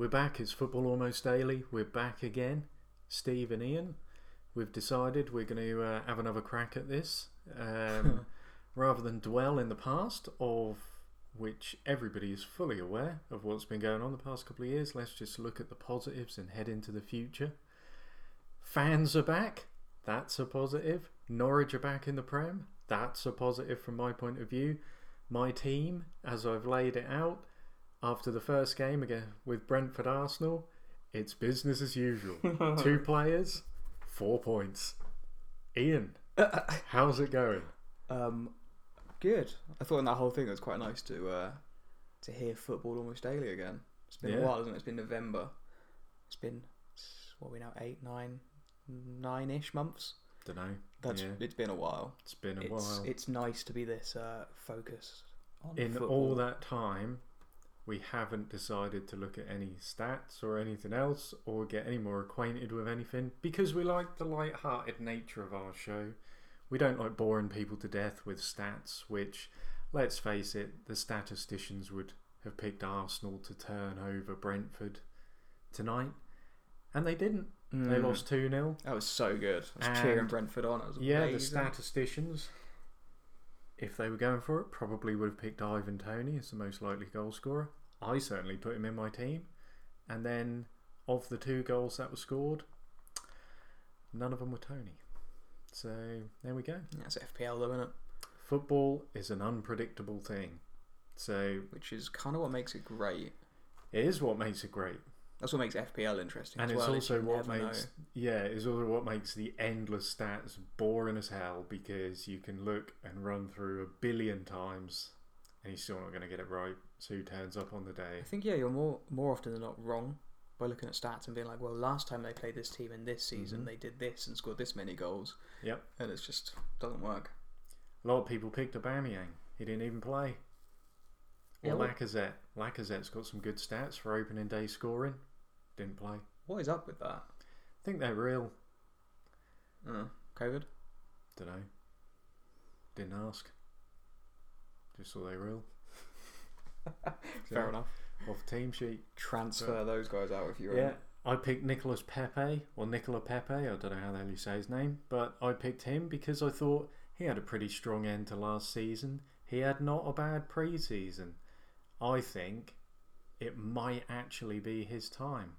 We're back. It's Football Almost Daily. We're back again. Steve and Ian. We've decided we're going to uh, have another crack at this. Um, rather than dwell in the past, of which everybody is fully aware of what's been going on the past couple of years, let's just look at the positives and head into the future. Fans are back. That's a positive. Norwich are back in the Prem. That's a positive from my point of view. My team, as I've laid it out, after the first game again with Brentford Arsenal, it's business as usual. Two players, four points. Ian, how's it going? Um, good. I thought in that whole thing it was quite nice to uh, to hear football almost daily again. It's been Yeah. a while, hasn't it? It's been November. It's been what are we now eight, nine, nine-ish months. Don't know. That's Yeah. it's been a while. It's been a It's while. it's nice to be this uh, focused on In football. all that time, we haven't decided to look at any stats or anything else or get any more acquainted with anything because we like the light-hearted nature of our show. We don't like boring people to death with stats, which, let's face it, the statisticians would have picked Arsenal to turn over Brentford tonight, and they didn't. They Mm. lost 2 0. That was so good. I was And- cheering Brentford on. Yeah, the statisticians, if they were going for it, probably would have picked Ivan Toney as the most likely goal scorer. I certainly put him in my team. And then, of the two goals that were scored, none of them were Toney. So, there we go. That's FPL though, isn't it? Football is an unpredictable thing. So, Which is kind of what makes it great. it is what makes it great. That's what makes FPL interesting. And as it's well, also what makes know. yeah, it's also what makes the endless stats boring as hell because you can look and run through a billion times and you're still not going to get it right. So who turns up on the day? I think yeah, you're more more often than not wrong by looking at stats and being like, well, last time they played this team in this season, Mhm. they did this and scored this many goals. Yep. and it just doesn't work. A lot of people picked Aubameyang. He didn't even play. Or Yeah, Lacazette. Lacazette's got some good stats for opening day scoring. Didn't play. What is up with that? I think they're real. Uh, COVID. Don't know. Didn't ask. Just saw they real. Fair So, enough. Off team sheet. Transfer those guys out if you Yeah, I picked Nicolas Pepe or Nicola Pepe. I don't know how the hell you say his name, but I picked him because I thought he had a pretty strong end to last season. He had not a bad pre-season. I think it might actually be his time.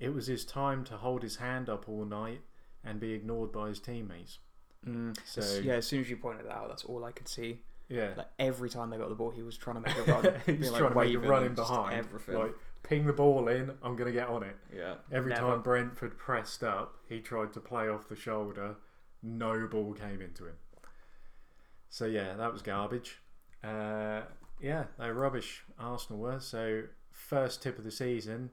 It was his time to hold his hand up all night and be ignored by his teammates. Mm, So yeah, as soon as you pointed that out, that's all I could see. Yeah. Like every time they got the ball, he was trying to make a run. He's being, like, trying to make a run in behind. Everything. Like ping the ball in, I'm gonna get on it. yeah. Every Never. time Brentford pressed up, he tried to play off the shoulder. No ball came into him. So yeah, that was garbage. Uh, yeah, they were rubbish. Arsenal were. So first tip of the season,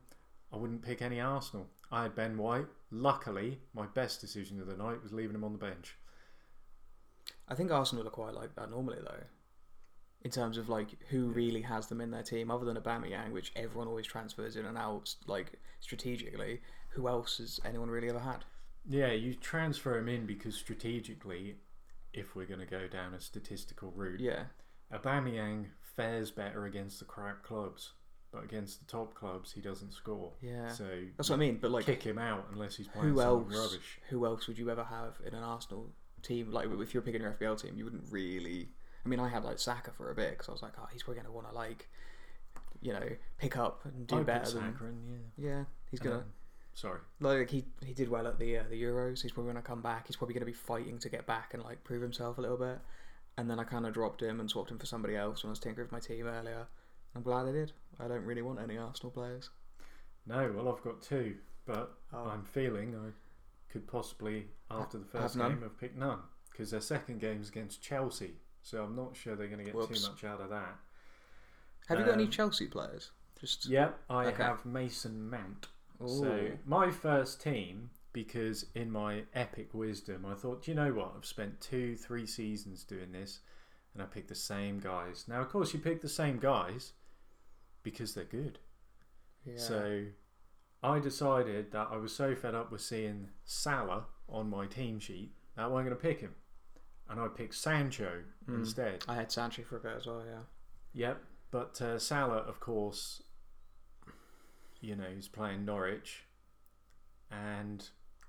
I wouldn't pick any Arsenal. I had Ben White. Luckily, my best decision of the night was leaving him on the bench. I think Arsenal are quite like that normally though. In terms of like who really has them in their team, other than Aubameyang, which everyone always transfers in and out like strategically. Who else has anyone really ever had? Yeah, you transfer him in because strategically, if we're going to go down a statistical route, Yeah, Aubameyang fares better against the crap clubs, but against the top clubs, he doesn't score. yeah. So That's what I mean. But like, kick him out unless he's playing who else? rubbish. Who else would you ever have in an Arsenal team? Like, if you're picking your FPL team, you wouldn't really. I mean, I had like Saka for a bit because I was like, oh, he's probably going to want to like, you know, pick up and do I'd better than. In, yeah. Yeah, he's gonna. Um, sorry. like he he did well at the uh, the Euros. He's probably gonna come back. He's probably gonna be fighting to get back and like prove himself a little bit. And then I kind of dropped him and swapped him for somebody else when I was tinkering with my team earlier. I'm glad I did. I don't really want any Arsenal players. No, well, I've got two, but Oh. I'm feeling I could possibly, after the have first none? game, have picked none because their second game is against Chelsea. So I'm not sure they're going to get Whoops. too much out of that. Have you got any Um, Chelsea players? Just Yep, I Okay. have Mason Mount. So Ooh. my first team, because in my epic wisdom, I thought, "Do you know what? I've spent two, three seasons doing this, and I picked the same guys. Now, of course, you pick the same guys because they're good. yeah. So I decided that I was so fed up with seeing Salah on my team sheet that I wasn't going to pick him, and I picked Sancho Mm. instead. I had Sancho for a bit as well. Yeah. Yep, but uh, Salah, of course, you know, he's playing Norwich, and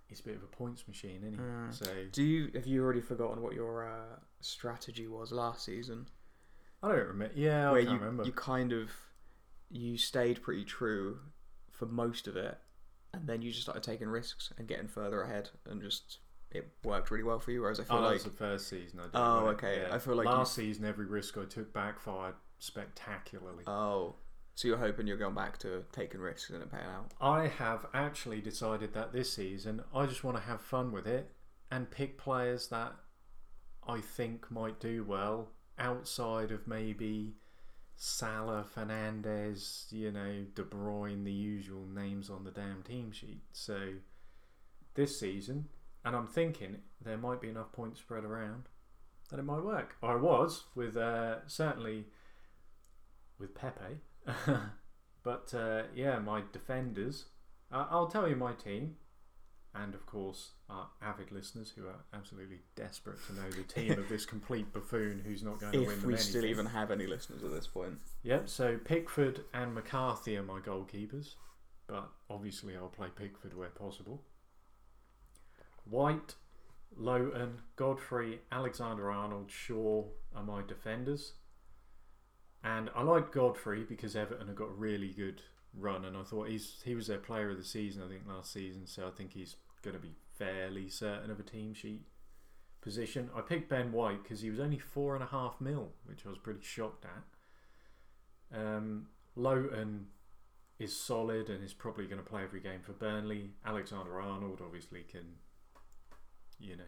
he's a bit of a points machine, isn't he? Mm. So Do you have you already forgotten what your uh, strategy was last season? I don't remember. Yeah, I where can't you remember. you kind of you stayed pretty true for most of it, and then you just started taking risks and getting further ahead, and just it worked really well for you. Whereas I feel oh, that like was the first season I did. Oh, right? okay. Yeah. I feel like last season every risk I took backfired spectacularly. oh, so you're hoping you're going back to taking risks and it paying out. I have actually decided that this season I just want to have fun with it and pick players that I think might do well outside of maybe Salah, Fernandes, you know, De Bruyne, the usual names on the damn team sheet. So this season, and I'm thinking there might be enough points spread around that it might work. I was with uh, certainly with Pepe. but uh, yeah, my defenders. Uh, I'll tell you my team, and of course our avid listeners who are absolutely desperate to know the team of this complete buffoon who's not going to win If we still anything. even have any listeners at this point. Yep. So Pickford and McCarthy are my goalkeepers, but obviously I'll play Pickford where possible. White, Lowton, Godfrey, Alexander Arnold, Shaw are my defenders. And I like Godfrey because Everton have got a really good run, and I thought he's he was their player of the season, I think, last season. So I think he's going to be fairly certain of a team sheet position. I picked Ben White because he was only four and a half mil, which I was pretty shocked at. Um, Lowton is solid and is probably going to play every game for Burnley. Alexander Arnold obviously can, you know.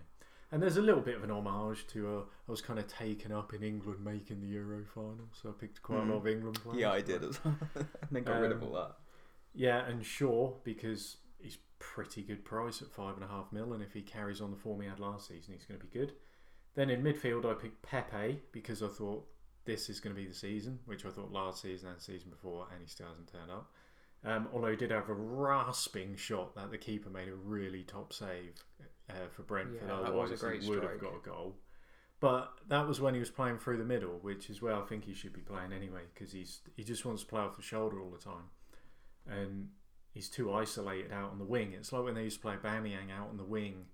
And there's a little bit of an homage to uh, I was kind of taken up in England making the Euro final, so I picked quite Mhm. a lot of England players. Yeah, I did as well. and then got rid of Um, all that. Yeah, and Shaw because he's pretty good price at five and a half mil, and if he carries on the form he had last season, he's going to be good. Then in midfield, I picked Pepe because I thought this is going to be the season, which I thought last season and the season before, and he still hasn't turned up. Um, although he did have a rasping shot that the keeper made a really top save uh, for Brentford. Yeah, that was a Otherwise, great he would have got a goal. But that was when he was playing through the middle, which is where I think he should be playing anyway, because he's he just wants to play off the shoulder all the time, and he's too isolated out on the wing. It's like when they used to play Aubameyang out on the wing,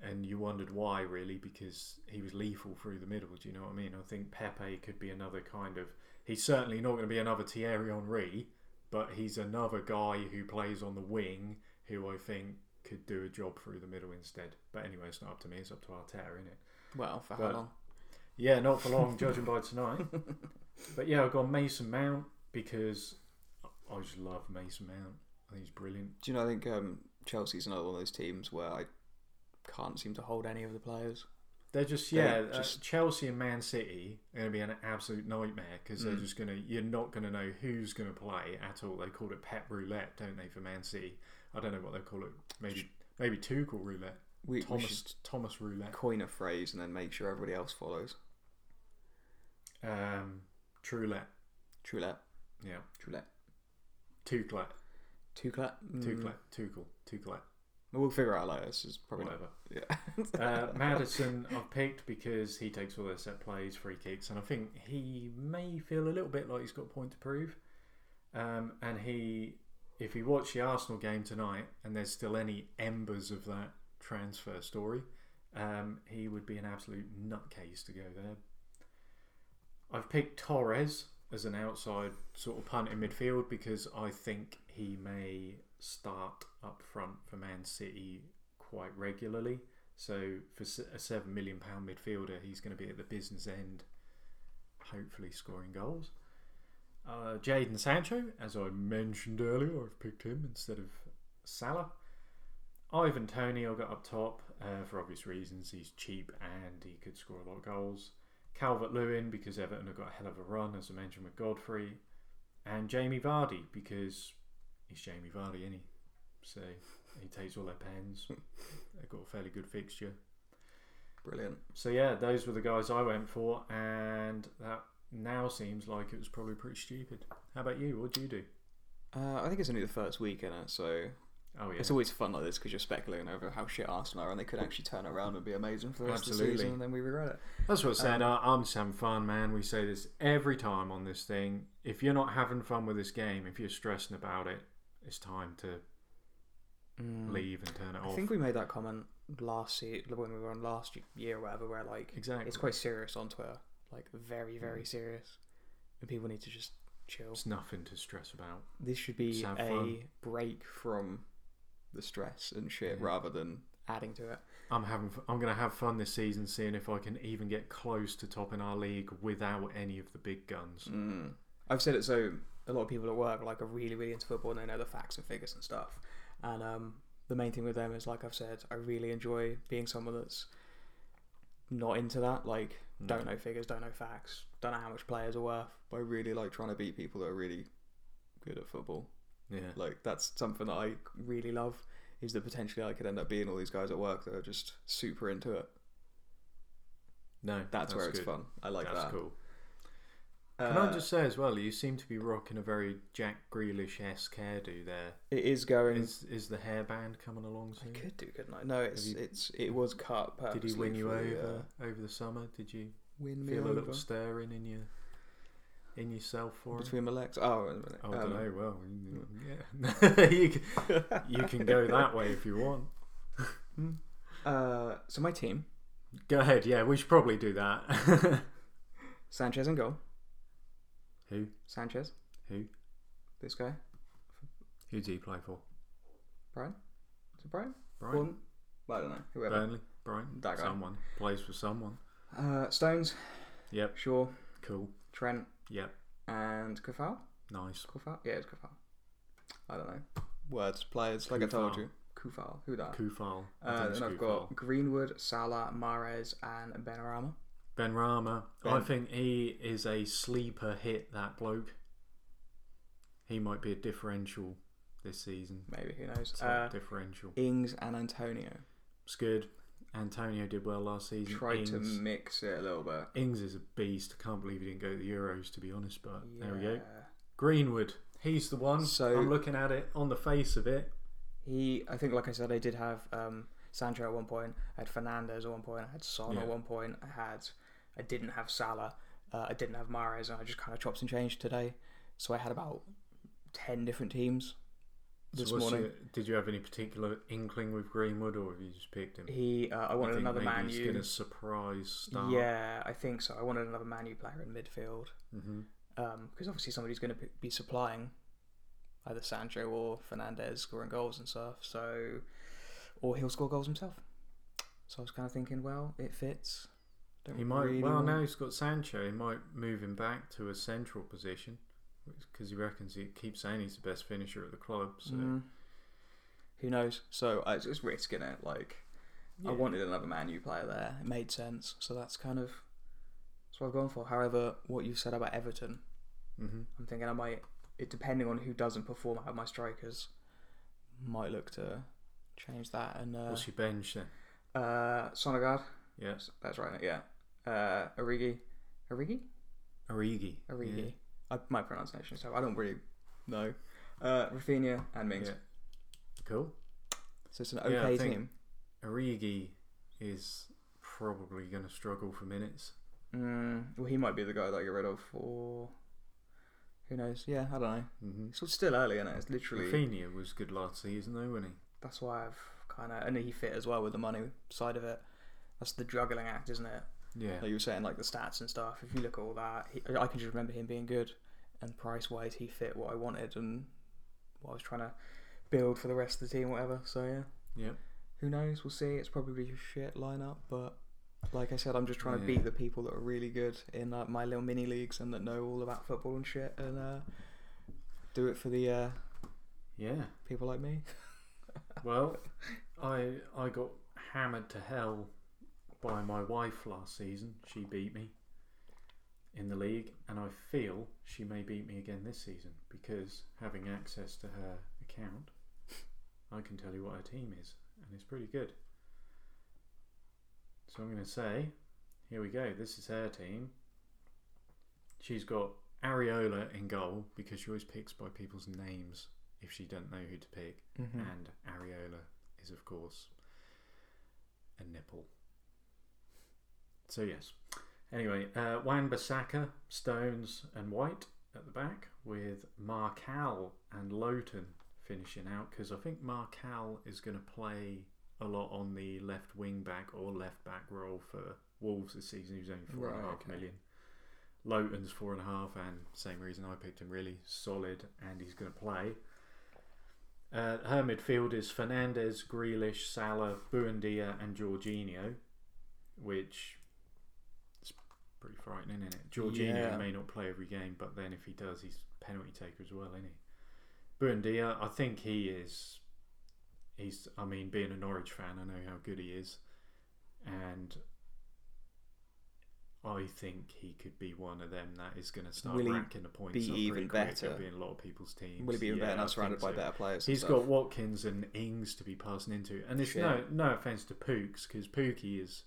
and you wondered why, really, because he was lethal through the middle. Do you know what I mean? I think Pepe could be another kind of. He's certainly not going to be another Thierry Henry, but he's another guy who plays on the wing who I think could do a job through the middle instead. But anyway, it's not up to me. It's up to Arteta, isn't it? Well, for but- how long? Yeah, not for long, judging by tonight. But yeah, I've got Mason Mount because I just love Mason Mount. I think he's brilliant. Do you know? I think um, Chelsea's another one of those teams where I can't seem to hold any of the players. They're just They're yeah, uh, just- Chelsea and Man City are going to be an absolute nightmare because they're Mm. just going to you're not going to know who's going to play at all. They call it Pep Roulette, don't they, for Man City? I don't know what they call it. Maybe maybe Tuchel Roulette, We, we Thomas should Thomas Roulette, coin a phrase and then make sure everybody else follows. um, Troulette, Troulette. yeah, Troulette. Tuchlet, Tuchlet. Mm. Tuchlet, Tuchel, Tuchlet, We'll figure it out later. This is probably not. whatever. Yeah. Uh, Maddison, I've picked because he takes all their set plays, free kicks, and I think he may feel a little bit like he's got a point to prove. Um, and he, if you watch the Arsenal game tonight, and there's still any embers of that transfer story, um, he would be an absolute nutcase to go there. I've picked Torres as an outside sort of punt in midfield because I think he may start up front for Man City quite regularly. So for a seven million pound midfielder, he's going to be at the business end, hopefully scoring goals. Uh, Jadon Sancho, as I mentioned earlier, I've picked him instead of Salah. Ivan Toney, I got up top uh, for obvious reasons. He's cheap and he could score a lot of goals. Calvert Lewin because Everton have got a hell of a run, as I mentioned with Godfrey, and Jamie Vardy because he's Jamie Vardy, isn't he? So he takes all their pens. They've got a fairly good fixture. Brilliant. So yeah, those were the guys I went for, and that now seems like it was probably pretty stupid. How about you? What do you do? Uh, I think it's only the first week in it, so Oh yeah. It's always fun like this because you're speculating over how shit Arsenal are, and they could actually turn around and be amazing for the rest of the season, and then we regret it. That's what I'm saying. Um, I- I'm having fun, man. We say this every time on this thing. If you're not having fun with this game, if you're stressing about it, it's time to leave and turn it Mm. I off. think we made that comment last se- when we were on last year or whatever, where like exactly. it's quite serious on Twitter, like very very serious, and people need to just chill. It's nothing to stress about. This should be Just have a fun. break from the stress and shit Yeah. rather than adding to it. I'm having. f- I'm gonna have fun this season, seeing if I can even get close to topping our league without any of the big guns. Mm. I've said it so a lot of people at work like are really really into football and they know the facts and figures and stuff. And um, the main thing with them is like I've said, I really enjoy being someone that's not into that. Like mm. don't know figures, don't know facts, don't know how much players are worth. But I really like trying to beat people that are really good at football. Yeah. Like that's something that I really love. Is that potentially I could end up being all these guys at work that are just super into it. No, That's, where it's fun. I like That's that. cool. Uh, Can I just say as well, you seem to be rocking a very Jack Grealish esque hairdo there. It is going. Is is the hairband coming along I could do good night. No, it's you- it's it was cut. Did he win you over the, uh, over the summer? Did you win me feel a over little stirring in your in yourself for him? between my legs? Oh, wait a minute. Oh, I Um, know. Well, yeah, you can, you can go that way if you want. Uh, so my team: Go ahead. Yeah, we should probably do that. Sanchez and goal. Who? Sanchez. Who? This guy. Who do you play for? Brian. Is it Brian? Brian. Gordon? I don't know. Whoever. Burnley. Brian. That guy. Someone plays for someone. Uh, Stones. Yep. Shaw. Cool. Trent. Yep. And Coufal. Nice. Coufal. Yeah, it's Coufal. I don't know. Words, players. Like I told you. Coufal. Who that? Coufal. I Uh, then I've Coufal. got Greenwood, Salah, Mahrez, and Benrahma. Benrahma. I think he is a sleeper hit. That bloke. He might be a differential this season. Maybe who knows? Uh, differential. Ings and Antonio. It's good. Antonio did well last season. Tried to mix it a little bit. Ings is a beast. I can't believe he didn't go to the Euros, to be honest. But there we go. Greenwood. He's the one. So- I'm looking at it on the face of it. He, I think, like I said, I did have um, Sancho at one point. I had Fernandes at one point. I had Son Yeah. at one point. I had, I didn't have Salah. Uh, I didn't have Mahrez, and I just kind of chopped and changed today. So I had about ten different teams this so morning. your- did you have any particular inkling with Greenwood, or have you just picked him? He, uh, I wanted another Man he's U. going to surprise start. Yeah, I think so. I wanted another Man U player in midfield because obviously somebody's going to be supplying either Sancho or Fernandes scoring goals and stuff. So, or he'll score goals himself. So I was kind of thinking, well, it fits. Don't He might. really well, want- now he's got Sancho. He might move him back to a central position because he reckons he keeps saying he's the best finisher at the club. So Mm. Who knows? So I was just risking it. Like I wanted another Man U player there. It made sense. So that's kind of that's what I've gone for. However, what you said about Everton, hmm I'm thinking I might. It depending on who doesn't perform out of my strikers, might look to change that. And uh, what's your bench then? uh, Sonogard, Yes, that's right. Yeah. Uh, Origi, Origi, Origi. Origi. I, my pronunciation so I don't really know. Uh, Raphinha and Mings. Yeah. Cool. So it's an Yeah, okay think- team. Origi is probably going to struggle for minutes. Mm, well, he might be the guy that I get rid of for. Who knows? Yeah, I don't know. Mm-hmm. It's still early, and it? it's literally. Raphinha was good last season, though, wasn't he? That's why I've kind of. And he fit as well with the money side of it. That's the juggling act, isn't it? Yeah. Like you were saying, like the stats and stuff. If you look at all that, he, I can just remember him being good, and price wise, he fit what I wanted and what I was trying to build for the rest of the team, whatever. So yeah, Yep. who knows? We'll see. It's probably a shit lineup, but like I said, I'm just trying to beat the people that are really good in uh, my little mini leagues and that know all about football and shit, and uh, do it for the uh, Yeah. people like me. Well, I I got hammered to hell by my wife last season. She beat me in the league, and I feel she may beat me again this season because having access to her account, I can tell you what her team is, and it's pretty good. So I'm going to say, here we go. This is her team. She's got Areola in goal because she always picks by people's names if she doesn't know who to pick. Mhm. And Areola is, of course, a nipple. So, yes. Anyway, uh, Wan Bissaka, Stones, and White at the back, with Marcal and Lowton finishing out because I think Marcal is going to play a lot on the left wing back or left back role for Wolves this season. He's only four and a half Right, okay. million. Lowton's four and a half, and same reason I picked him. Really solid, and he's going to play. Uh, her midfield is Fernandes, Grealish, Salah, Buendia, and Jorginho, which pretty frightening, isn't it? Jorginho Yeah. may not play every game, but then if he does, he's penalty taker as well, isn't he? Buendia, I think he is. He's. I mean, being a Norwich fan, I know how good he is, and I think he could be one of them that is going to start Will racking the points. be even better? Be in a lot of people's teams. Will he be even Yeah, better now surrounded think by better players? He's got Watkins and Ings to be passing into, and it's no no offense to Pooks because Pukki has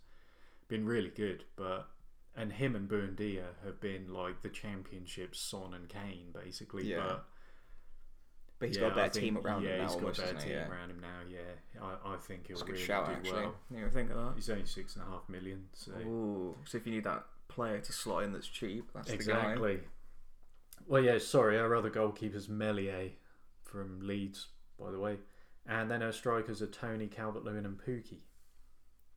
been really good, but and him and Buendia have been like the championship Son and Kane basically. Yeah. But but he's yeah, got a I better think- team around yeah, him now. he's got a better team? Yeah. around him now. Yeah, I, I think he'll That's a good really shout, do actually. well. You ever think of that? He's only six and a half million, so Ooh, so if you need that player to slot in that's cheap, that's the guy. exactly. Well, yeah, sorry, our other goalkeeper's Meslier from Leeds, by the way, and then our strikers are Toney Calvert-Lewin and Pukki.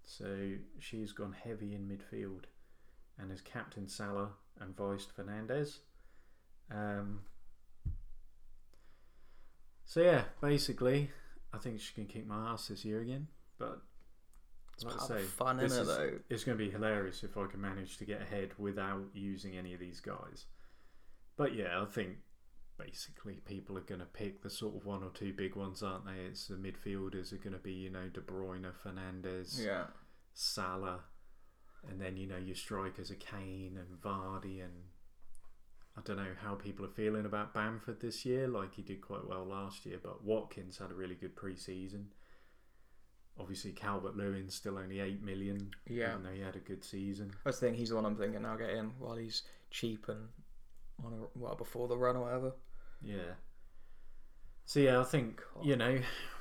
So she's gone heavy in midfield, and as captain Salah and voiced Fernandes. Um, so yeah, basically, I think she can kick my ass this year again. But It's like I part say, fun, this it, though? it's going to be hilarious if I can manage to get ahead without using any of these guys. But yeah, I think basically people are going to pick the sort of one or two big ones, aren't they? It's the midfielders are going to be, you know, De Bruyne, Fernandes, Yeah. Salah, and then, you know, your strikers are Kane and Vardy. And I don't know how people are feeling about Bamford this year. Like he did quite well last year, but Watkins had a really good pre season. Obviously, Calvert Lewin's still only 8 million, Yeah. even though he had a good season. That's the thing. He's the one I'm thinking now. Get in while he's cheap and on a, well before the run or whatever. Yeah. So yeah, I think you know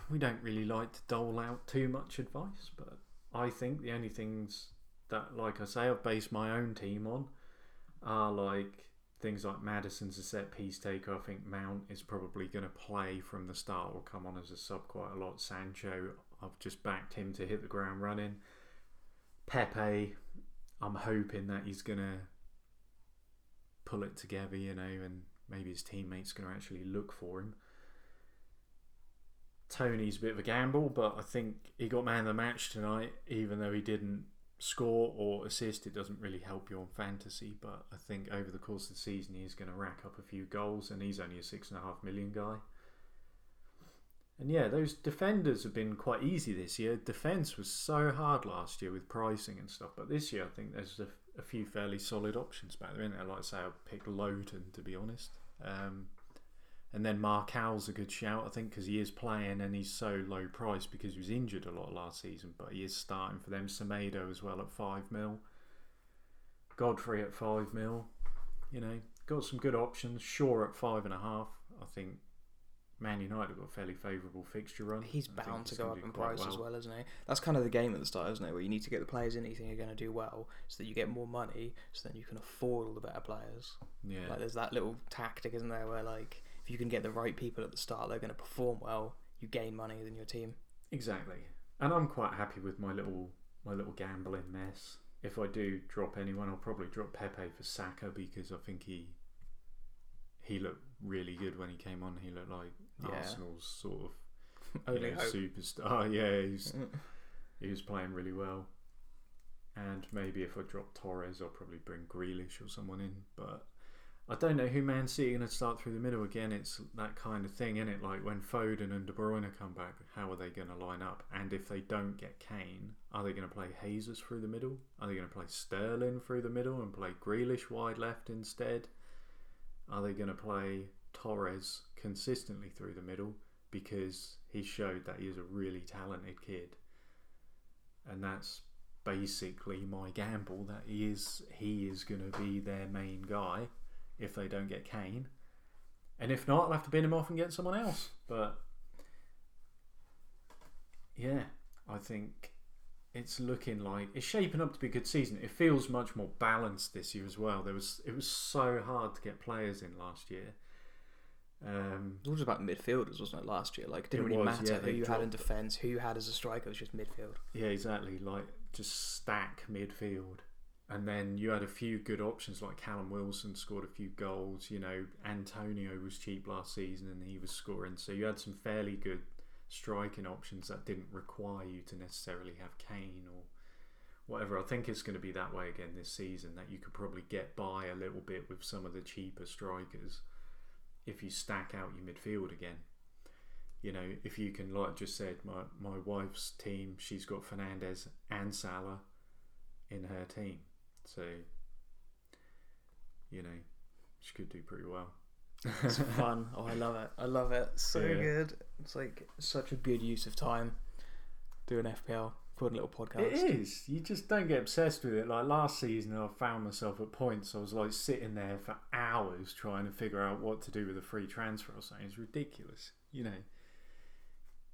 we don't really like to dole out too much advice, but I think the only things that, like I say, I've based my own team on are like things like Maddison's a set piece taker. I think Mount is probably going to play from the start or come on as a sub quite a lot. Sancho, I've just backed him to hit the ground running. Pepe, I'm hoping that he's going to pull it together, you know, and maybe his teammates going to actually look for him. Toney's a bit of a gamble, but I think he got man of the match tonight, even though he didn't score or assist. It doesn't really help you on fantasy, but I think over the course of the season he's going to rack up a few goals, and he's only a six and a half million guy. And yeah, those defenders have been quite easy this year. Defence was so hard last year with pricing and stuff, but this year I think there's a, a few fairly solid options back there. Isn't there? Like I say, I picked Lowton to be honest. Um, and then Marcal's a good shout, I think, because he is playing and he's so low priced because he was injured a lot last season, but he is starting for them. Semedo as well at five mil. Godfrey at five mil. You know, got some good options. Shaw at five and a half. I think Man United have got a fairly favourable fixture run. He's I bound to go up in price as well, isn't he? That's kind of the game at the start, isn't it? Where you need to get the players in that you think are going to do well, so that you get more money, so then you can afford all the better players. Yeah, Like there's that little tactic, isn't there, where like if you can get the right people at the start, they're going to perform well. You gain money in your team. Exactly. And I'm quite happy with my little my little gambling mess. If I do drop anyone, I'll probably drop Pepe for Saka because I think he he looked really good when he came on. He looked like Yeah. Arsenal's sort of Only know, superstar. Yeah, he's he was playing really well. And maybe if I drop Torres, I'll probably bring Grealish or someone in. But I don't know who Man City are going to start through the middle again. It's that kind of thing, isn't it? Like when Foden and De Bruyne come back, how are they going to line up? And if they don't get Kane, are they going to play Jesus through the middle? Are they going to play Sterling through the middle and play Grealish wide left instead? Are they going to play Torres consistently through the middle because he showed that he is a really talented kid, and that's basically my gamble that he is he is going to be their main guy if they don't get Kane. And if not, I'll have to bin him off and get someone else. But yeah, I think it's looking like it's shaping up to be a good season. It feels much more balanced this year as well. There was it was so hard to get players in last year. Um, It was about midfielders, wasn't it? Last year, like it didn't It really was, matter yeah, who you had in defence, who you had as a striker. It was just midfield. yeah, exactly. Like just stack midfield, and then you had a few good options like Callum Wilson scored a few goals. You know, Antonio was cheap last season and he was scoring. So you had some fairly good striking options that didn't require you to necessarily have Kane or whatever. I think it's going to be that way again this season. That you could probably get by a little bit with some of the cheaper strikers if you stack out your midfield again. You know, if you can, like I just said, my my wife's team, she's got Fernandes and Salah in her team, so you know she could do pretty well. It's fun. Oh, I love it. I love it. So Yeah. good. It's like such a good use of time doing FPL, putting a little podcast. It is. You just don't get obsessed with it. Like last season, I found myself at points. I was like sitting there for hours trying to figure out what to do with a free transfer or something. It's ridiculous. You know,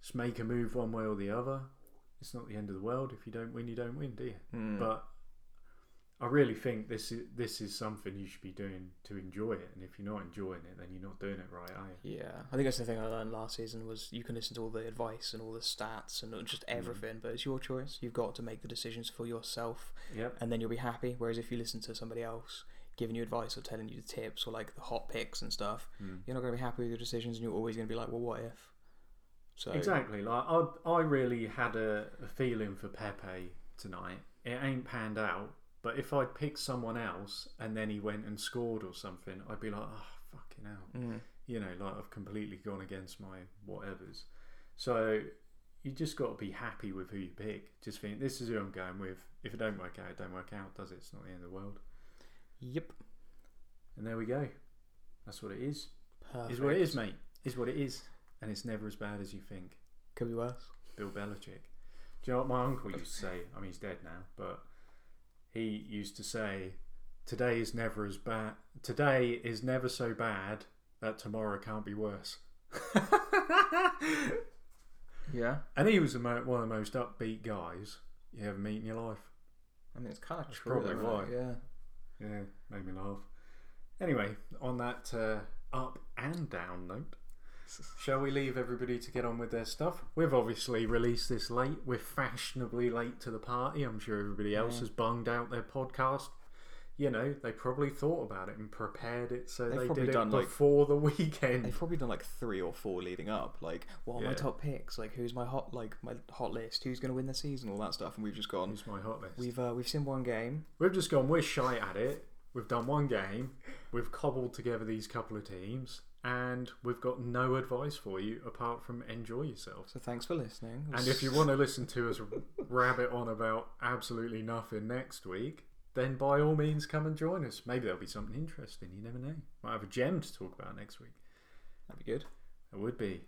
just make a move one way or the other. It's not the end of the world. If you don't win, you don't win, do you? Mm. But I really think this is this is something you should be doing to enjoy it. And if you're not enjoying it, then you're not doing it right, are you? Yeah, I think that's the thing I learned last season was you can listen to all the advice and all the stats and just Mm. everything, but it's your choice. You've got to make the decisions for yourself, Yep. and then you'll be happy. Whereas if you listen to somebody else giving you advice or telling you the tips or like the hot picks and stuff, Mm. you're not going to be happy with your decisions, and you're always going to be like, well, what if? So Exactly. Like I, I really had a, a feeling for Pepe tonight. It ain't panned out, but if I'd picked someone else and then he went and scored or something, I'd be like, oh fucking hell. Mm. You know, like I've completely gone against my whatevers. So you just got to be happy with who you pick. Just think this is who I'm going with. If it don't work out, it don't work out, does it? It's not the end of the world. Yep. And there we go. That's what it is. Perfect. Is what it is, mate. Is what it is. And it's never as bad as you think. Could be worse. Bill Belichick. Do you know what my uncle used to say? I mean, he's dead now, but he used to say, "Today is never as bad. Today is never so bad that tomorrow can't be worse." Yeah. and he was mo- one of the most upbeat guys you ever meet in your life. I mean, it's kind of That's true. probably though, why. right? Yeah. Yeah, made me laugh. Anyway, on that uh, up and down note, shall we leave everybody to get on with their stuff? We've obviously released this late. We're fashionably late to the party. I'm sure everybody else has bunged out their podcast. You know, they probably thought about it and prepared it so They've they probably did it done, like- before the weekend. They've probably done like three or four leading up. Like, what are my Yeah. top picks? Like, who's my hot like my hot list? Who's going to win the season? All that stuff. And we've just gone. Who's my hot list? We've uh, we've seen one game. We've just gone, we're shy at it. We've done one game. We've cobbled together these couple of teams. And we've got no advice for you apart from enjoy yourself. So thanks for listening. And if you want to listen to us rabbit on about absolutely nothing next week, then by all means come and join us. Maybe there'll be something interesting. You never know. Might have a gem to talk about next week. that'd be good. It would be.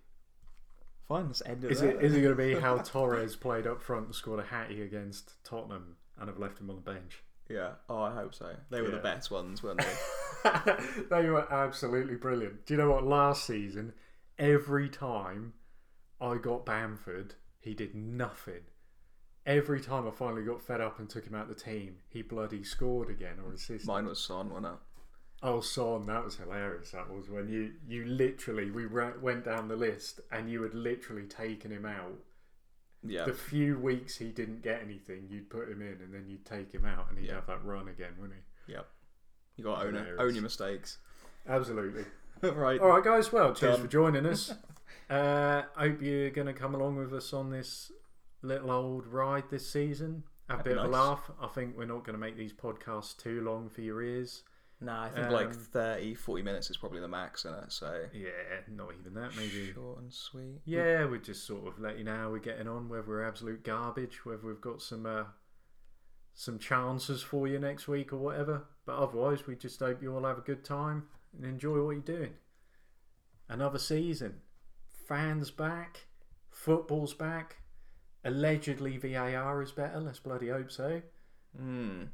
Fine. Let's end it. Is it, is it going to be how Torres played up front and scored a hattie against Tottenham and have left him on the bench? Yeah. Oh, I hope so. They were the best ones, weren't they? they were absolutely brilliant. Do you know what? Last season, every time I got Bamford, he did nothing. Every time I finally got fed up and took him out the team, he bloody scored again or assisted. Mine was Son, wasn't it? Oh, Son, that was hilarious. That was when you you literally we went down the list and you had literally taken him out. Yeah. The few weeks he didn't get anything, you'd put him in and then you'd take him out and he'd Yeah. have that run again, wouldn't he? Yep. You got to own it. Own your mistakes. Absolutely. right. All right, guys. Well, cheers Done. for joining us. uh, hope you're going to come along with us on this little old ride this season. Have a bit be of a laugh. I think we're not going to make these podcasts too long for your ears. Nah, I think like Um, 30, 40 minutes is probably the max in it. So Yeah, not even that. Maybe. short and sweet. Yeah, we just sort of let you know how we're getting on. Whether we're absolute garbage, whether we've got some uh, some chances for you next week or whatever. But otherwise, we just hope you all have a good time and enjoy what you're doing. Another season, fans back, football's back. Allegedly, VAR is better. Let's bloody hope so. Hmm.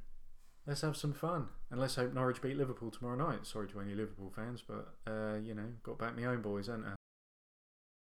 let's have some fun and let's hope Norwich beat Liverpool tomorrow night. Sorry to any Liverpool fans, but uh, you know, got back my own boys, ain't I?